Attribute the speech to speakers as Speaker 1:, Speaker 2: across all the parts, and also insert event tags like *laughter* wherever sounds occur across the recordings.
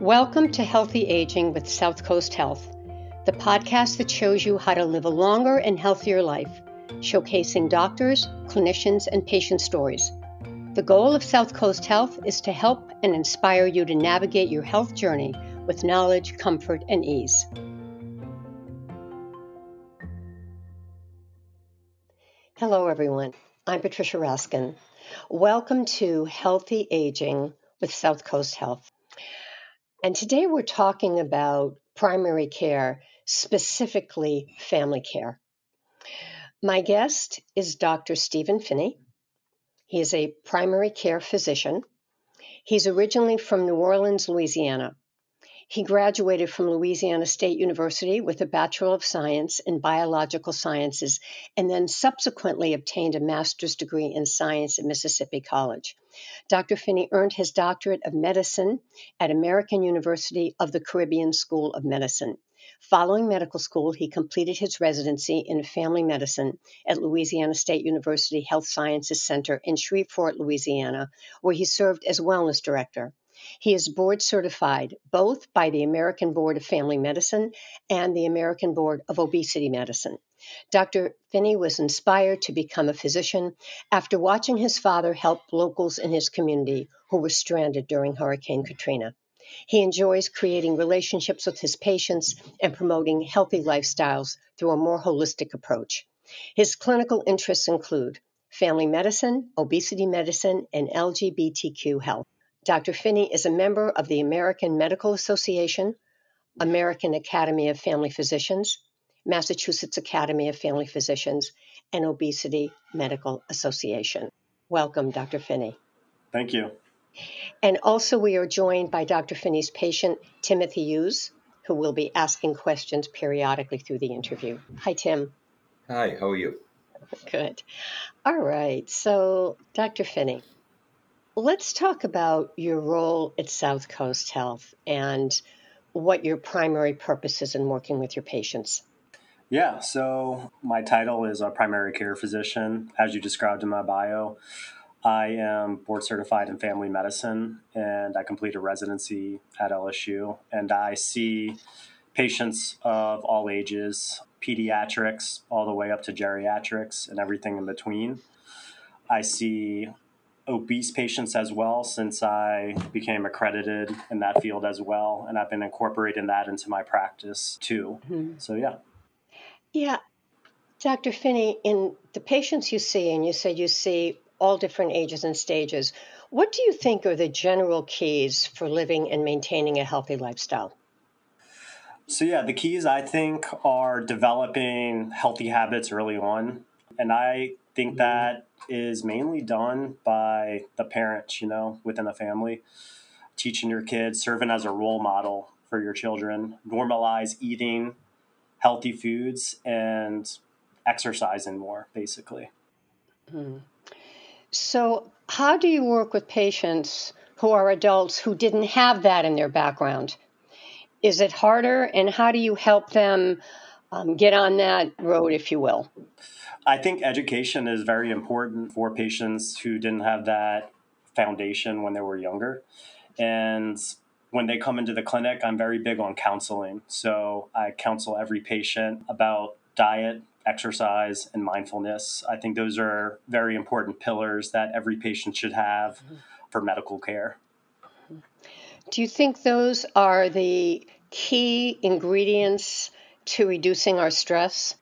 Speaker 1: Welcome to Healthy Aging with Southcoast Health, the podcast that shows you how to live a longer and healthier life, showcasing doctors, clinicians, and patient stories. The goal of Southcoast Health is to help and inspire you to navigate your health journey with knowledge, comfort, and ease. Hello, everyone. I'm Patricia Raskin. Welcome to Healthy Aging with Southcoast Health. And today we're talking about primary care, specifically family care. My guest is Dr. Steven Finney. He is a primary care physician. He's originally from New Orleans, Louisiana. He graduated from Louisiana State University with a Bachelor of Science in Biological Sciences and then subsequently obtained a master's degree in science at Mississippi College. Dr. Finney earned his doctorate of medicine at American University of the Caribbean School of Medicine. Following medical school, he completed his residency in family medicine at Louisiana State University Health Sciences Center in Shreveport, Louisiana, where he served as wellness director. He is board certified both by the American Board of Family Medicine and the American Board of Obesity Medicine. Dr. Finney was inspired to become a physician after watching his father help locals in his community who were stranded during Hurricane Katrina. He enjoys creating relationships with his patients and promoting healthy lifestyles through a more holistic approach. His clinical interests include family medicine, obesity medicine, and LGBTQ health. Dr. Finney is a member of the American Medical Association, American Academy of Family Physicians, Massachusetts Academy of Family Physicians, and Obesity Medical Association. Welcome, Dr. Finney.
Speaker 2: Thank you.
Speaker 1: And also, we are joined by Dr. Finney's patient, Timothy Hughes, who will be asking questions periodically through the interview. Hi, Tim.
Speaker 3: Hi, how are you?
Speaker 1: Good. All right. So, Dr. Finney, Let's talk about your role at Southcoast Health and what your primary purpose is in working with your patients.
Speaker 2: Yeah, so my title is a primary care physician, as you described in my bio. I am board certified in family medicine and I complete a residency at LSU. And I see patients of all ages, pediatrics, all the way up to geriatrics and everything in between. I see obese patients as well since I became accredited in that field as well. And I've been incorporating that into my practice too. Mm-hmm. So, yeah.
Speaker 1: Yeah. Dr. Finney, in the patients you see, and you said you see all different ages and stages, what do you think are the general keys for living and maintaining a healthy lifestyle?
Speaker 2: So, yeah, the keys I think are developing healthy habits early on. And I think mm-hmm. that is mainly done by the parents, you know, within the family, teaching your kids, serving as a role model for your children, normalize eating healthy foods and exercising more, basically.
Speaker 1: Mm-hmm. So, how do you work with patients who are adults who didn't have that in their background? Is it harder, and how do you help them um, get on that road, if you will?
Speaker 2: I think education is very important for patients who didn't have that foundation when they were younger. And when they come into the clinic, I'm very big on counseling. So I counsel every patient about diet, exercise, and mindfulness. I think those are very important pillars that every patient should have mm-hmm. for medical care.
Speaker 1: Do you think those are the key ingredients to reducing our stress?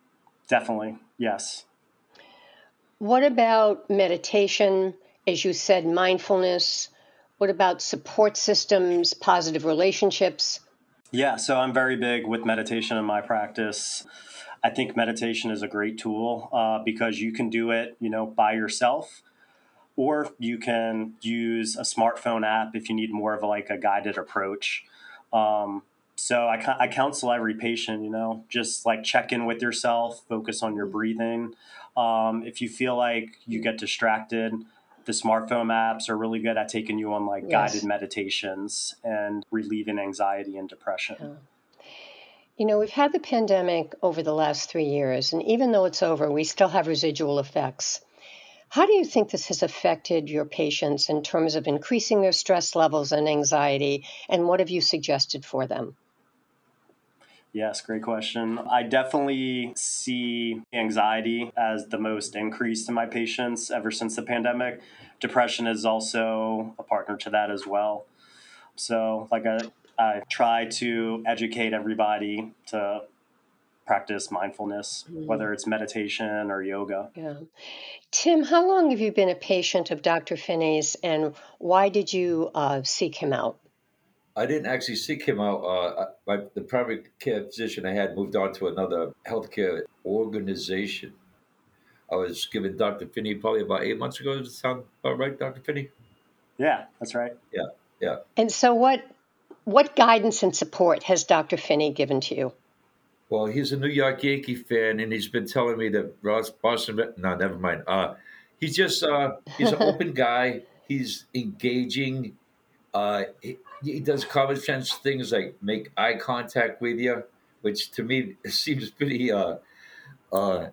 Speaker 2: Definitely, yes.
Speaker 1: What about meditation? As you said, mindfulness. What about support systems, positive relationships?
Speaker 2: Yeah, so I'm very big with meditation in my practice. I think meditation is a great tool uh, because you can do it, you know, by yourself, or you can use a smartphone app if you need more of a, like a guided approach. Um, so I, I counsel every patient, you know, just like check in with yourself, focus on your breathing. Um, if you feel like you get distracted, the smartphone apps are really good at taking you on like yes. guided meditations and relieving anxiety and depression. Yeah.
Speaker 1: You know, we've had the pandemic over the last three years, and even though it's over, we still have residual effects. How do you think this has affected your patients in terms of increasing their stress levels and anxiety? And what have you suggested for them?
Speaker 2: Yes, great question. I definitely see anxiety as the most increased in my patients ever since the pandemic. Depression is also a partner to that as well. So, like I, I try to educate everybody to practice mindfulness, mm. whether it's meditation or yoga.
Speaker 1: Yeah. Tim, how long have you been a patient of Dr. Finney's and why did you uh, seek him out?
Speaker 3: I didn't actually seek him out. Uh, my, the primary care physician I had moved on to another healthcare organization. I was given Dr. Finney probably about eight months ago. Does it sound about right, Dr. Finney?
Speaker 2: Yeah, that's right.
Speaker 3: Yeah, yeah.
Speaker 1: And so, what what guidance and support has Dr. Finney given to you?
Speaker 3: Well, he's a New York Yankee fan, and he's been telling me that Ross Boston. No, never mind. Uh, he's just uh, he's an *laughs* open guy. He's engaging. Uh, he, does common sense things like make eye contact with you, which to me *laughs* seems pretty uh, uh,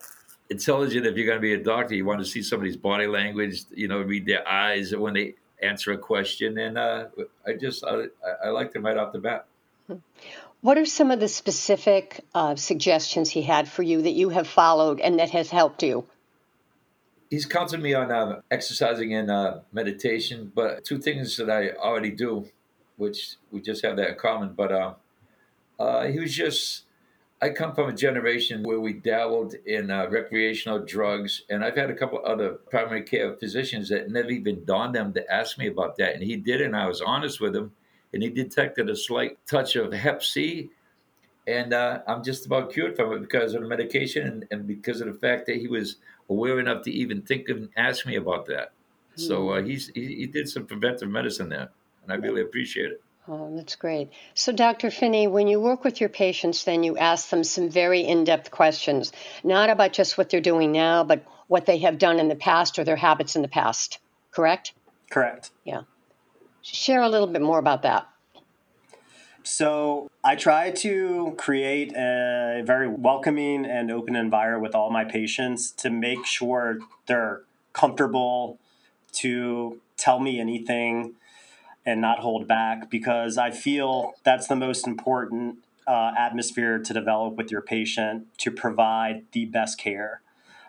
Speaker 3: intelligent. If you're going to be a doctor, you want to see somebody's body language. You know, read their eyes when they answer a question, and uh, I just I, I liked him right off the bat.
Speaker 1: What are some of the specific uh, suggestions he had for you that you have followed and that has helped you?
Speaker 3: He's counseled me on uh, exercising and uh, meditation, but two things that I already do, which we just have that in common. But uh, uh, he was just, I come from a generation where we dabbled in uh, recreational drugs, and I've had a couple other primary care physicians that never even dawned them to ask me about that. And he did, and I was honest with him and he detected a slight touch of Hep C. And uh, I'm just about cured from it because of the medication and, and, because of the fact that he was aware enough to even think and ask me about that. Mm. So uh, he's, he, he did some preventive medicine there, and I really appreciate it.
Speaker 1: Oh, that's great. So, Dr. Finney, when you work with your patients, then you ask them some very in depth questions, not about just what they're doing now, but what they have done in the past or their habits in the past, correct?
Speaker 2: Correct.
Speaker 1: Yeah. Share a little bit more about that.
Speaker 2: So I try to create a very welcoming and open environment with all my patients to make sure they're comfortable to tell me anything and not hold back because I feel that's the most important uh, atmosphere to develop with your patient to provide the best care.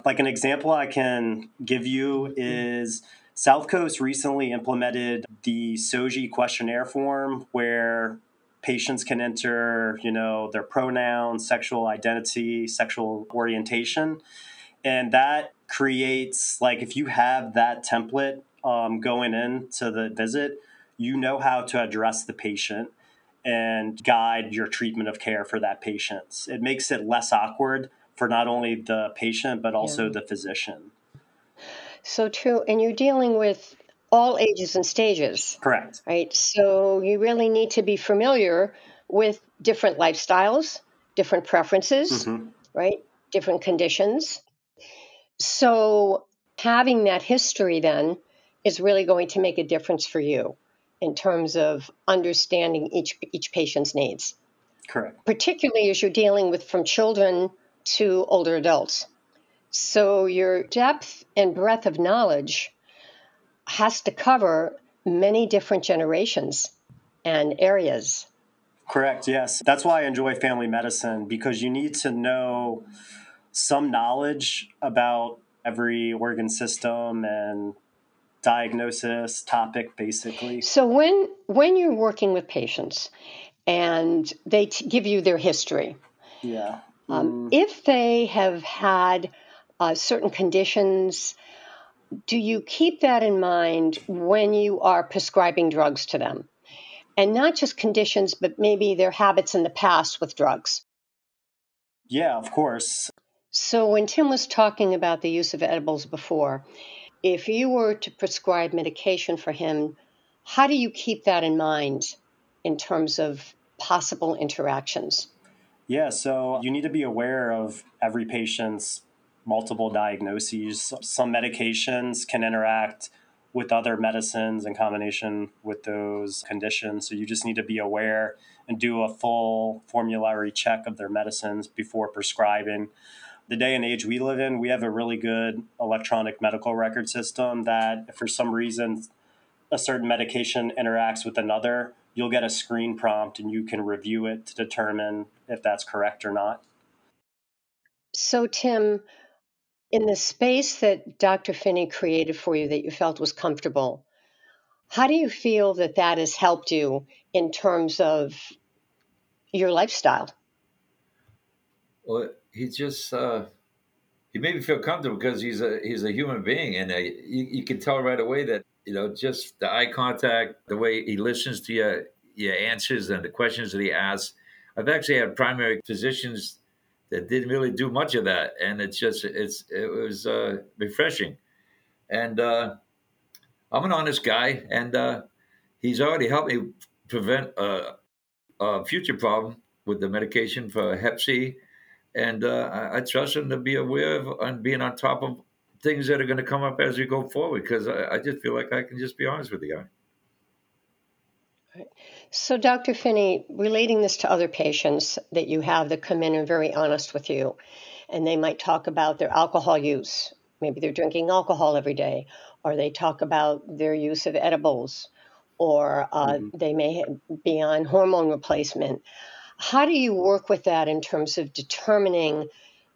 Speaker 2: Like an example I can give you is Southcoast recently implemented the SOGI questionnaire form where patients can enter, you know, their pronouns, sexual identity, sexual orientation. And that creates, like, if you have that template um, going into the visit, you know how to address the patient and guide your treatment of care for that patient. It makes it less awkward for not only the patient, but also yeah. the physician.
Speaker 1: So true. And you're dealing with all ages and stages.
Speaker 2: Correct.
Speaker 1: Right. So you really need to be familiar with different lifestyles, different preferences, mm-hmm. right? Different conditions. So having that history then is really going to make a difference for you in terms of understanding each each patient's needs.
Speaker 2: Correct.
Speaker 1: Particularly as you're dealing with from children to older adults. So your depth and breadth of knowledge has to cover many different generations and areas.
Speaker 2: Correct, yes. That's why I enjoy family medicine because you need to know some knowledge about every organ system and diagnosis topic basically.
Speaker 1: So when when you're working with patients and they t- give you their history.
Speaker 2: Yeah.
Speaker 1: Um, mm. If they have had uh, certain conditions do you keep that in mind when you are prescribing drugs to them? And not just conditions, but maybe their habits in the past with drugs.
Speaker 2: Yeah, of course.
Speaker 1: So, when Tim was talking about the use of edibles before, if you were to prescribe medication for him, how do you keep that in mind in terms of possible interactions?
Speaker 2: Yeah, so you need to be aware of every patient's multiple diagnoses. Some medications can interact with other medicines in combination with those conditions. So you just need to be aware and do a full formulary check of their medicines before prescribing. The day and age we live in, we have a really good electronic medical record system that if for some reason a certain medication interacts with another, you'll get a screen prompt and you can review it to determine if that's correct or not.
Speaker 1: So, Tim, in the space that Dr. Finney created for you that you felt was comfortable, how do you feel that that has helped you in terms of your lifestyle?
Speaker 3: Well, he just uh, he made me feel comfortable because he's a he's a human being, and uh, you, you can tell right away that you know just the eye contact, the way he listens to your your answers and the questions that he asks. I've actually had primary physicians that didn't really do much of that, and it's just it's it was uh, refreshing. And uh, I'm an honest guy, and uh, he's already helped me prevent a, a, future problem with the medication for Hep C, and uh, I, I, trust him to be aware of and being on top of things that are going to come up as we go forward. Because I, I just feel like I can just be honest with the guy.
Speaker 1: So, Dr. Finney, relating this to other patients that you have that come in and are very honest with you, and they might talk about their alcohol use. Maybe they're drinking alcohol every day, or they talk about their use of edibles, or uh, mm-hmm. they may be on hormone replacement. How do you work with that in terms of determining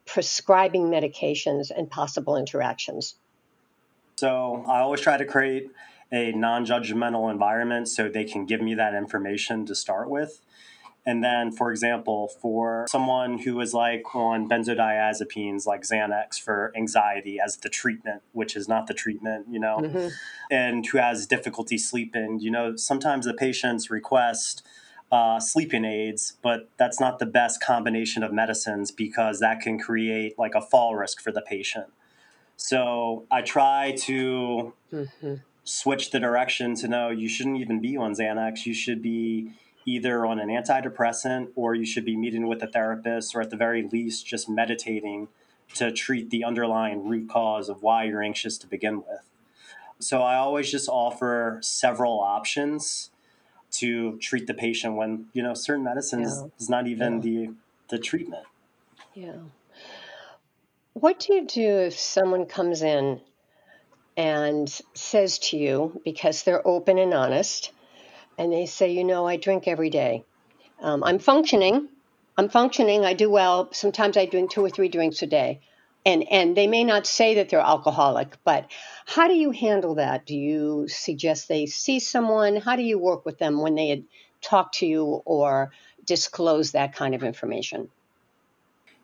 Speaker 1: prescribing medications and possible interactions?
Speaker 2: So, I always try to create a non-judgmental environment so they can give me that information to start with and then for example for someone who is like on benzodiazepines like xanax for anxiety as the treatment which is not the treatment you know mm-hmm. and who has difficulty sleeping you know sometimes the patients request uh, sleeping aids, but that's not the best combination of medicines because that can create like a fall risk for the patient. So I try to mm-hmm switch the direction to know you shouldn't even be on Xanax. You should be either on an antidepressant or you should be meeting with a therapist or at the very least just meditating to treat the underlying root cause of why you're anxious to begin with. So I always just offer several options to treat the patient when, you know, certain medicines yeah. is not even yeah. the the treatment.
Speaker 1: Yeah. What do you do if someone comes in and says to you, because they're open and honest, and they say, you know, I drink every day. Um, I'm functioning. I'm functioning. I do well. Sometimes I drink two or three drinks a day. And, and they may not say that they're alcoholic, but how do you handle that? Do you suggest they see someone? How do you work with them when they talk to you or disclose that kind of information?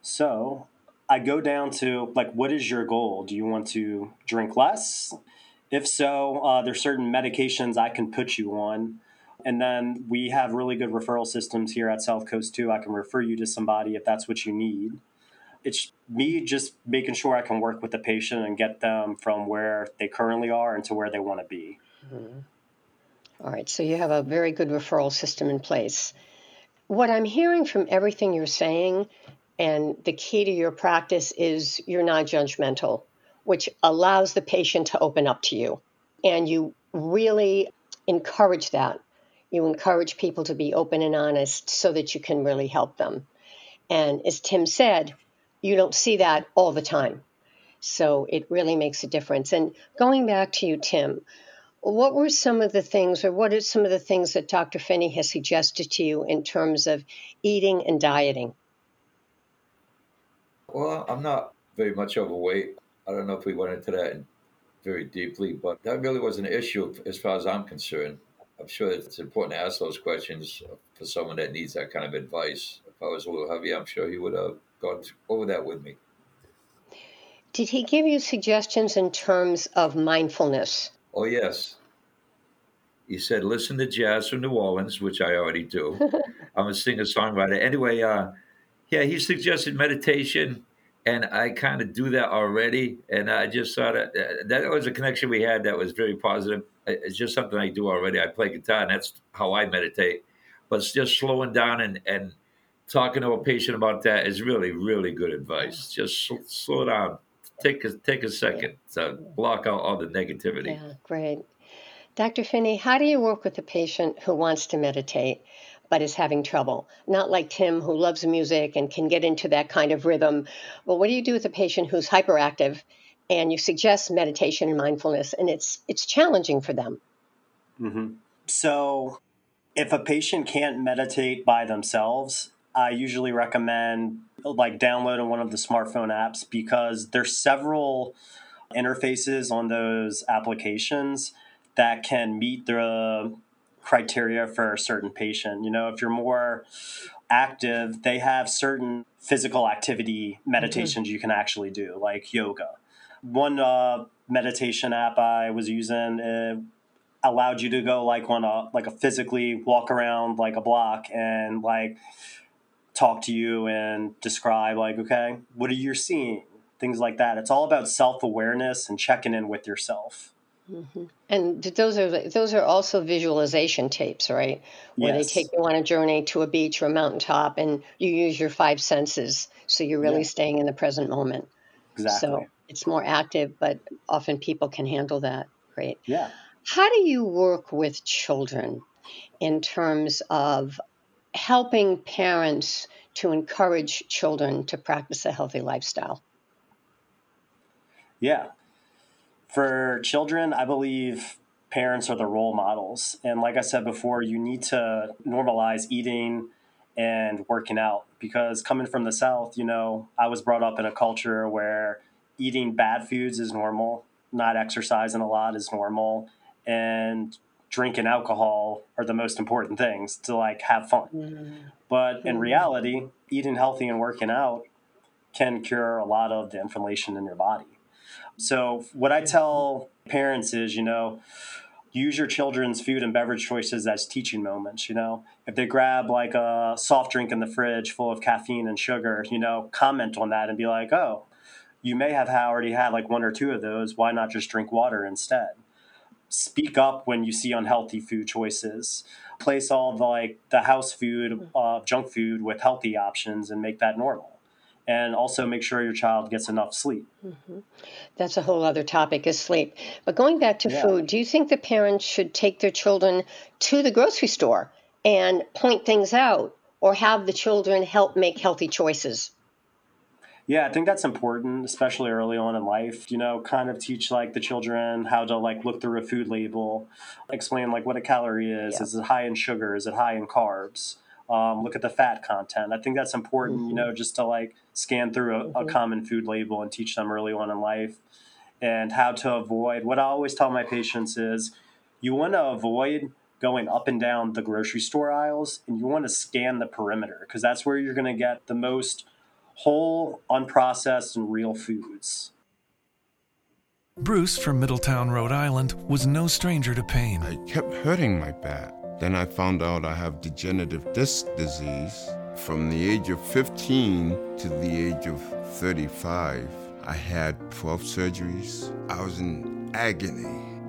Speaker 2: So I go down to like, what is your goal? Do you want to drink less? If so, uh, there's certain medications I can put you on. And then we have really good referral systems here at Southcoast too. I can refer you to somebody if that's what you need. It's me just making sure I can work with the patient and get them from where they currently are and to where they want to be.
Speaker 1: Mm-hmm. All right, so you have a very good referral system in place. What I'm hearing from everything you're saying and the key to your practice is you're not judgmental, which allows the patient to open up to you. And you really encourage that. You encourage people to be open and honest so that you can really help them. And as Tim said, you don't see that all the time. So it really makes a difference. And going back to you, Tim, what were some of the things, or what are some of the things that Dr. Finney has suggested to you in terms of eating and dieting?
Speaker 3: Well, I'm not very much overweight. I don't know if we went into that very deeply, but that really was an issue as far as I'm concerned. I'm sure it's important to ask those questions for someone that needs that kind of advice. I was a little heavy, I'm sure he would have gone over that with me.
Speaker 1: Did he give you suggestions in terms of mindfulness?
Speaker 3: Oh, yes. He said, listen to jazz from New Orleans, which I already do. *laughs* I'm a singer songwriter. Anyway, uh, yeah, he suggested meditation, and I kind of do that already. And I just thought that, that was a connection we had that was very positive. It's just something I do already. I play guitar, and that's how I meditate. But it's just slowing down and, and talking to a patient about that is really, really good advice. Just slow down. Take a, take a second to block out all the negativity.
Speaker 1: Yeah, great. Dr. Finney, how do you work with a patient who wants to meditate? but is having trouble. Not like Tim, who loves music and can get into that kind of rhythm. But what do you do with a patient who's hyperactive and you suggest meditation and mindfulness and it's it's challenging for them?
Speaker 2: Mm-hmm. So, if a patient can't meditate by themselves, I usually recommend like downloading one of the smartphone apps because there's several interfaces on those applications that can meet the criteria for a certain patient. You know, if you're more active, they have certain physical activity meditations mm-hmm. you can actually do, like yoga. One uh, meditation app I was using uh, allowed you to go like on a like a physically walk around like a block and like talk to you and describe like okay what are you seeing? Things like that. It's all about self-awareness and checking in with yourself.
Speaker 1: Mm-hmm. and those are those are also visualization tapes right? Where yes. they take you on a journey to a beach or a mountaintop and you use your five senses. So you're really yeah. staying in the present moment.
Speaker 2: Exactly.
Speaker 1: so it's more active but often people can handle that. Great.
Speaker 2: Yeah.
Speaker 1: How do you work with children in terms of helping parents to encourage children to practice a healthy lifestyle?
Speaker 2: Yeah. For children, I believe parents are the role models. And like I said before, you need to normalize eating and working out because coming from the South, you know, I was brought up in a culture where eating bad foods is normal, not exercising a lot is normal, and drinking alcohol are the most important things to like have fun. Mm-hmm. But in mm-hmm. reality, eating healthy and working out can cure a lot of the inflammation in your body. So what I tell parents is, you know, use your children's food and beverage choices as teaching moments, you know. If they grab like a soft drink in the fridge full of caffeine and sugar, you know, comment on that and be like, "Oh, you may have already had like one or two of those. Why not just drink water instead?" Speak up when you see unhealthy food choices. Place all the like the house food uh, junk food with healthy options and make that normal. And also make sure your child gets enough sleep.
Speaker 1: Mm-hmm. that's a whole other topic is sleep. But going back to yeah. food do you think the parents should take their children to the grocery store and point things out or have the children help make healthy choices
Speaker 2: yeah, I think that's important, especially early on in life. You know, kind of teach like the children how to like look through a food label, explain like what a calorie is. Yeah. Is it high in sugar? Is it high in carbs? Um, look at the fat content. I think that's important. Mm-hmm. You know, just to like scan through a, mm-hmm. a common food label and teach them early on in life, and how to avoid. What I always tell my patients is, you want to avoid going up and down the grocery store aisles, and you want to scan the perimeter because that's where you're going to get the most whole, unprocessed, and real foods.
Speaker 4: Bruce from Middletown, Rhode Island, was no stranger to pain.
Speaker 5: I kept hurting my back. Then I found out I have degenerative disc disease. From the age of 15 to the age of 35, I had 12 surgeries. I was in agony.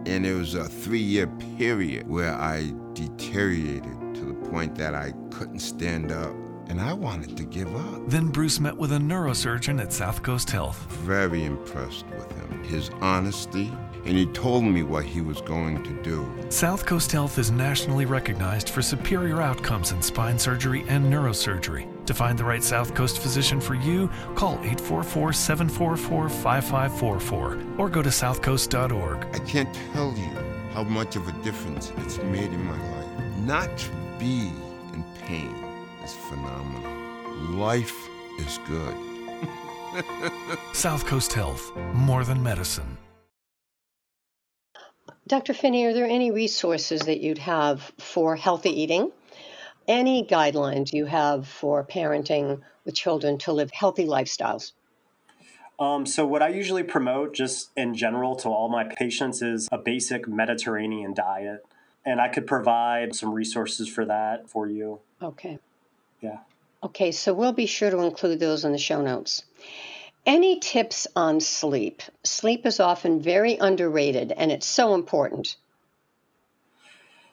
Speaker 5: And it was a three year period where I deteriorated to the point that I couldn't stand up and I wanted to give up.
Speaker 4: Then Bruce met with a neurosurgeon at Southcoast Health.
Speaker 5: Very impressed with him, his honesty, and he told me what he was going to do.
Speaker 4: Southcoast Health is nationally recognized for superior outcomes in spine surgery and neurosurgery. To find the right Southcoast physician for you, call 844 744 5544 or go to southcoast.org.
Speaker 5: I can't tell you how much of a difference it's made in my life. Not to be in pain is phenomenal. Life is good. *laughs*
Speaker 4: Southcoast Health, more than medicine.
Speaker 1: Dr. Finney, are there any resources that you'd have for healthy eating? Any guidelines you have for parenting with children to live healthy lifestyles?
Speaker 2: Um, so, what I usually promote, just in general, to all my patients is a basic Mediterranean diet. And I could provide some resources for that for you.
Speaker 1: Okay.
Speaker 2: Yeah.
Speaker 1: Okay, so we'll be sure to include those in the show notes. Any tips on sleep? Sleep is often very underrated and it's so important.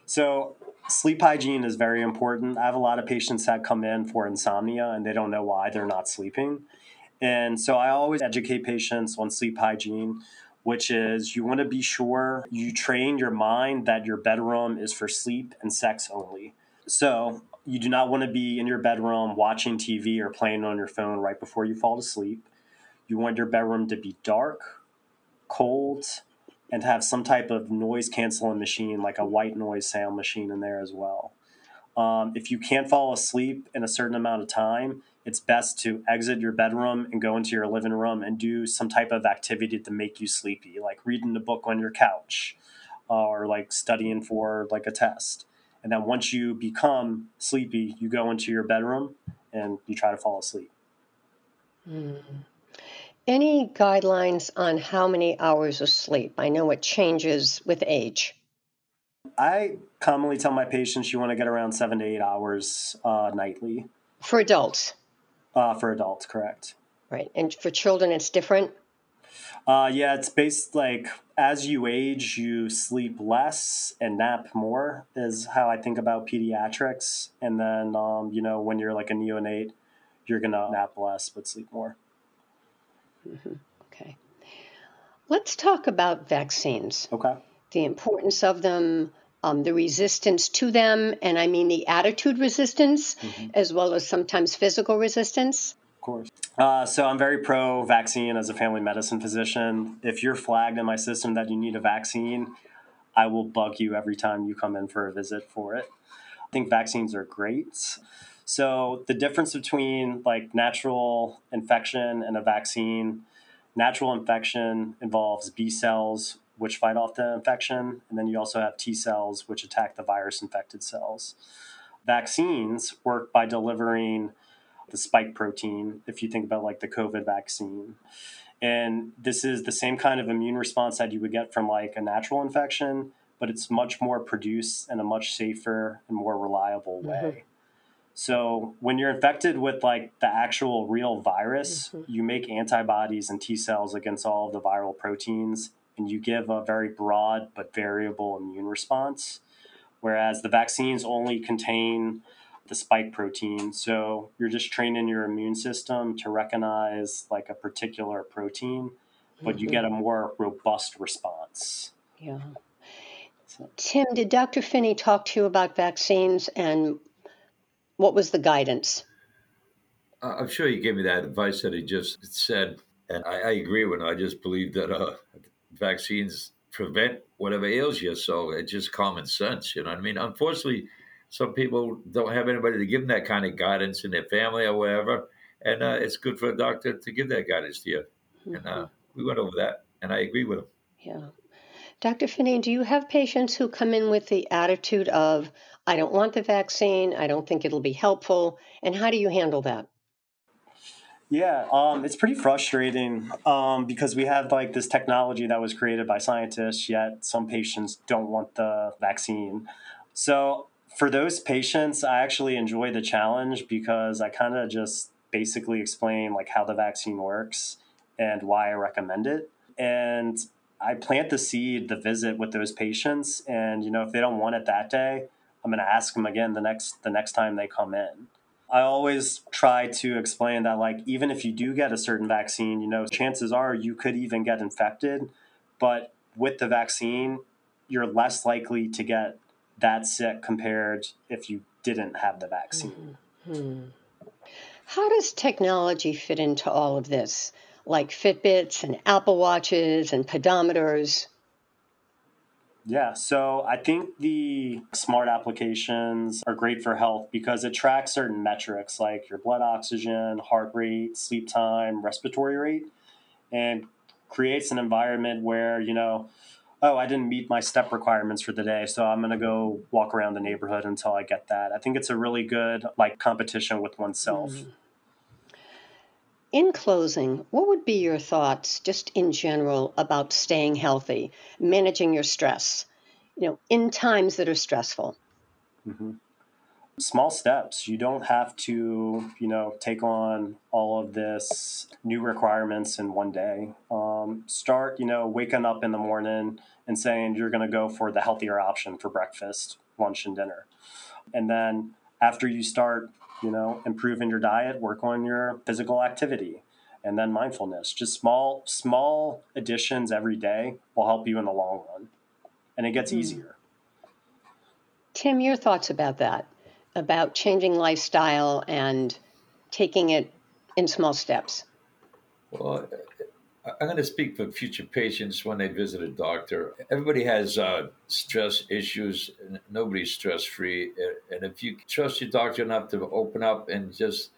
Speaker 2: So, sleep hygiene is very important. I have a lot of patients that come in for insomnia and they don't know why they're not sleeping. And so, I always educate patients on sleep hygiene, which is you want to be sure you train your mind that your bedroom is for sleep and sex only. So, you do not want to be in your bedroom watching TV or playing on your phone right before you fall to sleep. You want your bedroom to be dark, cold, and have some type of noise canceling machine, like a white noise sound machine, in there as well. Um, if you can't fall asleep in a certain amount of time, it's best to exit your bedroom and go into your living room and do some type of activity to make you sleepy, like reading a book on your couch or like studying for like a test. And then once you become sleepy, you go into your bedroom and you try to fall asleep.
Speaker 1: Mm. Any guidelines on how many hours of sleep? I know it changes with age.
Speaker 2: I commonly tell my patients you want to get around seven to eight hours uh, nightly.
Speaker 1: For adults?
Speaker 2: Uh, for adults, correct.
Speaker 1: Right. And for children, it's different?
Speaker 2: Uh, yeah, it's based like as you age, you sleep less and nap more, is how I think about pediatrics. And then, um, you know, when you're like a neonate, you're going to nap less but sleep more.
Speaker 1: Mm-hmm. Okay. Let's talk about vaccines.
Speaker 2: Okay.
Speaker 1: The importance of them, um, the resistance to them, and I mean the attitude resistance, mm-hmm. as well as sometimes physical resistance.
Speaker 2: Of course. Uh, so I'm very pro vaccine as a family medicine physician. If you're flagged in my system that you need a vaccine, I will bug you every time you come in for a visit for it. I think vaccines are great. So the difference between like natural infection and a vaccine, natural infection involves B cells which fight off the infection, and then you also have T cells which attack the virus infected cells. Vaccines work by delivering the spike protein if you think about like the COVID vaccine. And this is the same kind of immune response that you would get from like a natural infection, but it's much more produced in a much safer and more reliable way. Mm-hmm. So when you're infected with like the actual real virus, mm-hmm. you make antibodies and T cells against all of the viral proteins, and you give a very broad but variable immune response. Whereas the vaccines only contain the spike protein, so you're just training your immune system to recognize like a particular protein, but mm-hmm. you get a more robust response.
Speaker 1: Yeah. Tim, did Dr. Finney talk to you about vaccines and what was the guidance?
Speaker 3: I'm sure he gave me that advice that he just said, and I, I agree with him. I just believe that uh, vaccines prevent whatever ails you, so it's just common sense. You know what I mean? Unfortunately, some people don't have anybody to give them that kind of guidance in their family or whatever, and uh, it's good for a doctor to give that guidance to you. Mm-hmm. And uh, mm-hmm. we went over that, and I agree with him.
Speaker 1: Yeah. Dr. Finney, do you have patients who come in with the attitude of, I don't want the vaccine, I don't think it'll be helpful, and how do you handle that?
Speaker 2: Yeah, um, it's pretty frustrating um, because we have like this technology that was created by scientists, yet some patients don't want the vaccine. So for those patients, I actually enjoy the challenge because I kind of just basically explain like how the vaccine works and why I recommend it. And I plant the seed, the visit with those patients, and you know if they don't want it that day, I'm going to ask them again the next the next time they come in. I always try to explain that like even if you do get a certain vaccine, you know chances are you could even get infected, but with the vaccine, you're less likely to get that sick compared if you didn't have the vaccine. Mm-hmm.
Speaker 1: How does technology fit into all of this? like Fitbits and Apple Watches and pedometers?
Speaker 2: Yeah, so I think the smart applications are great for health because it tracks certain metrics like your blood oxygen, heart rate, sleep time, respiratory rate, and creates an environment where, you know, oh, I didn't meet my step requirements for the day, so I'm going to go walk around the neighborhood until I get that. I think it's a really good like competition with oneself. Mm-hmm.
Speaker 1: In closing, what would be your thoughts, just in general, about staying healthy, managing your stress, you know, in times that are stressful?
Speaker 2: Mm-hmm. Small steps. You don't have to, you know, take on all of this new requirements in one day. Um, start, you know, waking up in the morning and saying you're going to go for the healthier option for breakfast, lunch, and dinner. And then after you start you know, improving your diet, work on your physical activity, and then mindfulness. Just small, small additions every day will help you in the long run. And it gets mm. easier.
Speaker 1: Tim, your thoughts about that? about changing lifestyle and taking it in small steps?
Speaker 3: Well, I'm going to speak for future patients when they visit a doctor. Everybody has uh, stress issues. Nobody's stress free. And if you trust your doctor enough to open up and just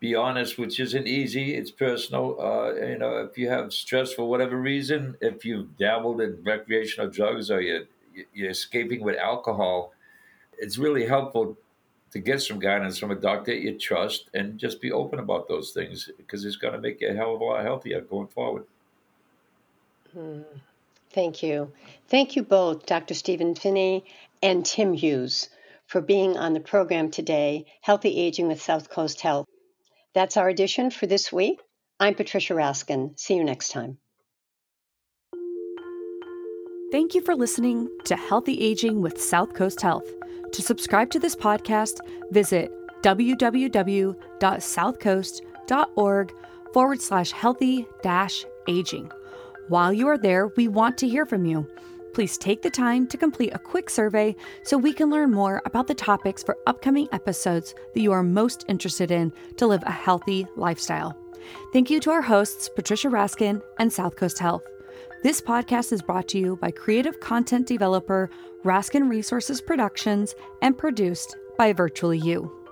Speaker 3: be honest, which isn't easy, it's personal. Uh, you know, if you have stress for whatever reason, if you've dabbled in recreational drugs or you're, you're escaping with alcohol, it's really helpful to get some guidance from a doctor you trust and just be open about those things because it's going to make you a hell of a lot healthier going forward.
Speaker 1: Hmm. Thank you. Thank you both, Dr. Steven Finney and Tim Hughes, for being on the program today, Healthy Aging with Southcoast Health. That's our edition for this week. I'm Patricia Raskin. See you next time.
Speaker 6: Thank you for listening to Healthy Aging with Southcoast Health. To subscribe to this podcast, visit www.southcoast.org forward slash healthy dash aging. While you are there, we want to hear from you. Please take the time to complete a quick survey so we can learn more about the topics for upcoming episodes that you are most interested in to live a healthy lifestyle. Thank you to our hosts, Patricia Raskin and Southcoast Health. This podcast is brought to you by creative content developer Raskin Resources Productions and produced by Virtually You.